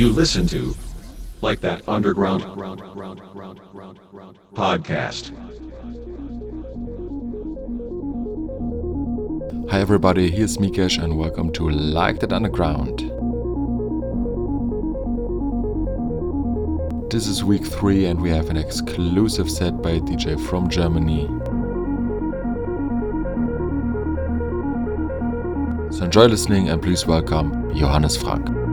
you listen to, like that underground podcast. Hi everybody, here's Mikesh and welcome to Like That Underground. This is week 3 and we have an exclusive set by a DJ from Germany. So enjoy listening and please welcome Johannes Frank.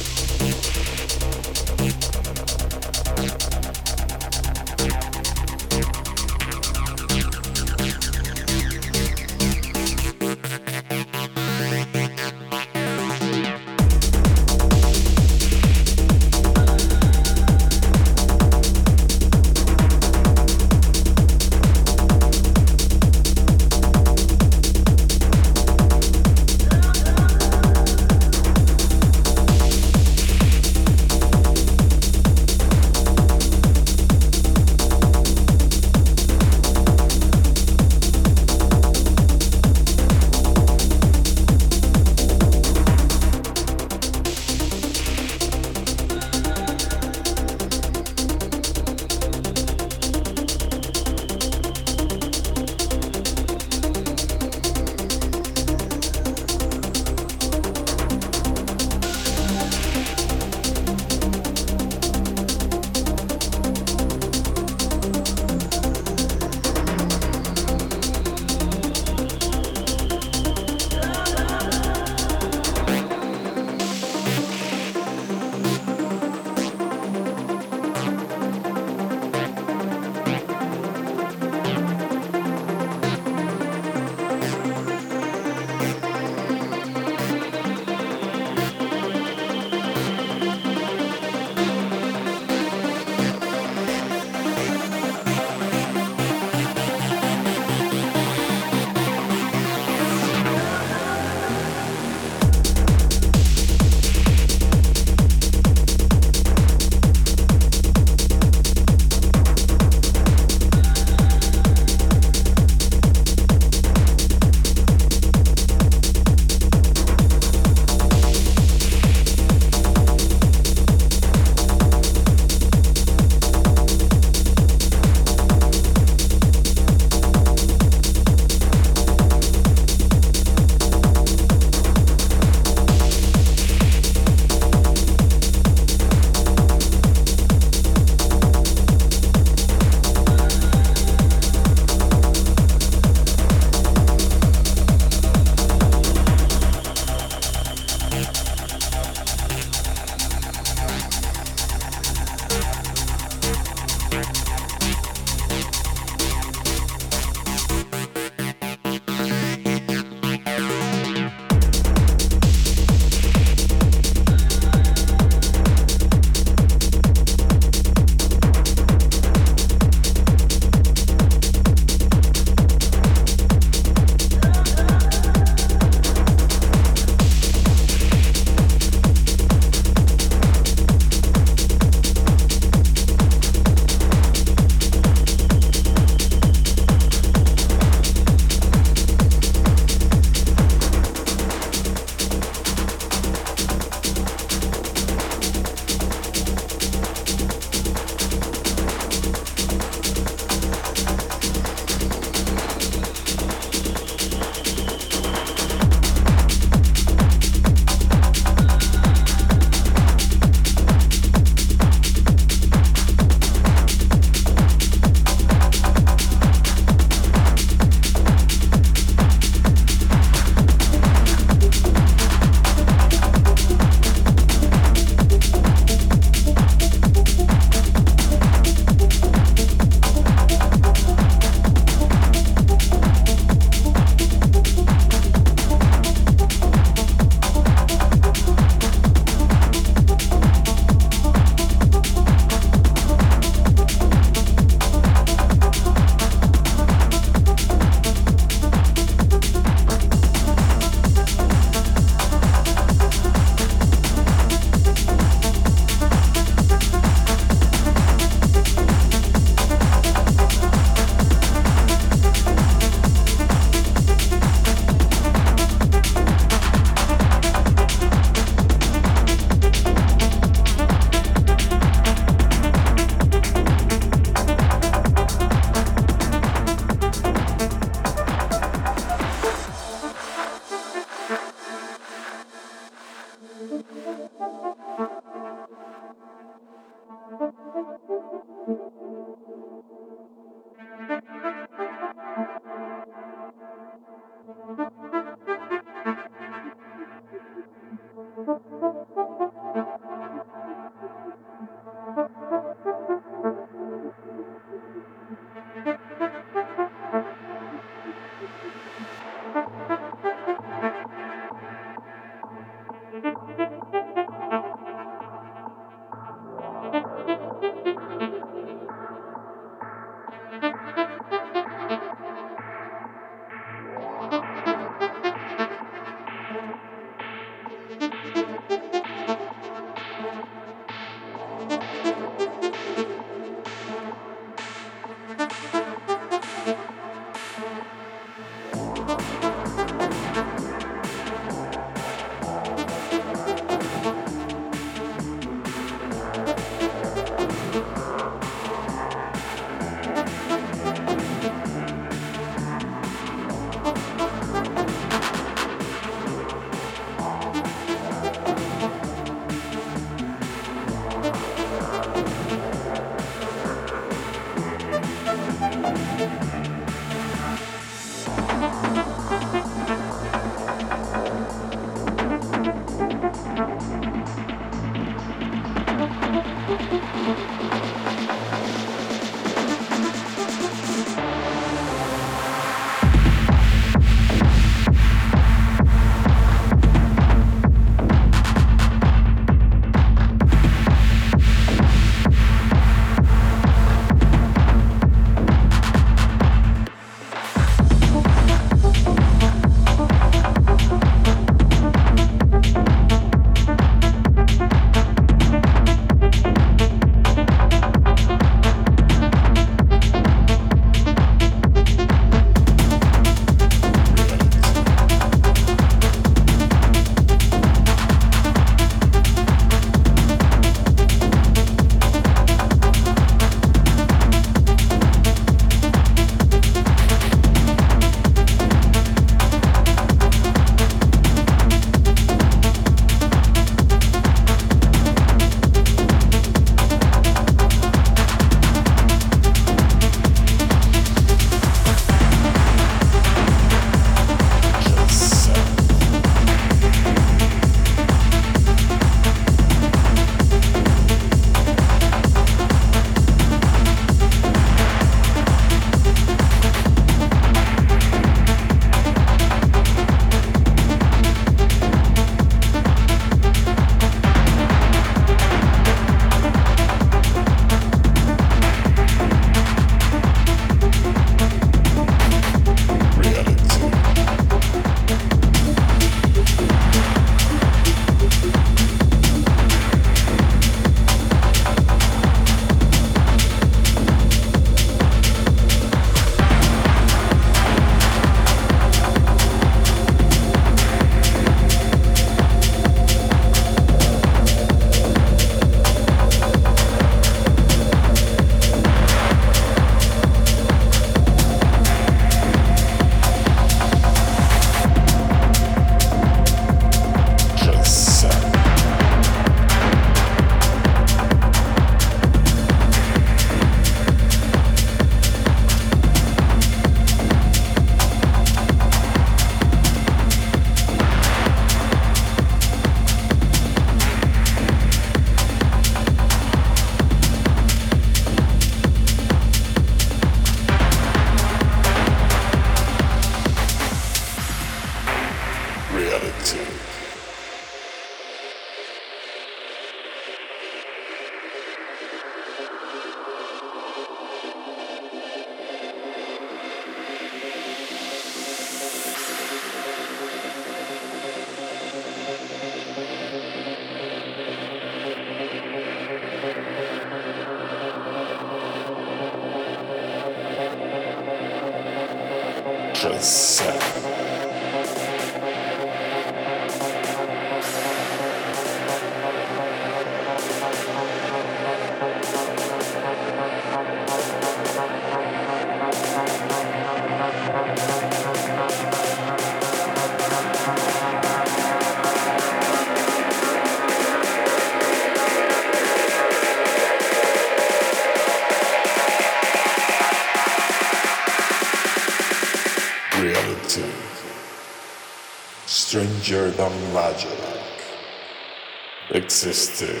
Existing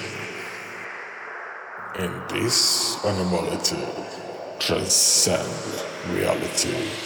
in this anomaly transcend reality.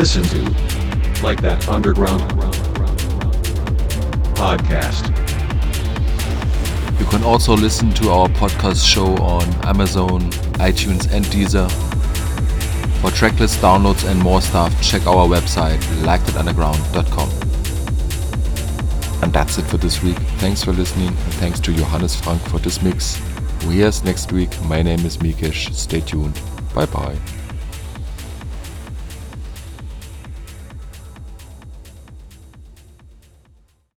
Listen to Like That Underground podcast. You can also listen to our podcast show on Amazon, iTunes, and Deezer. For tracklist downloads and more stuff, check our website, likethatunderground.com. And that's it for this week. Thanks for listening, and thanks to Johannes Frank for this mix. We hear us next week. My name is Mikesh. Stay tuned. Bye bye.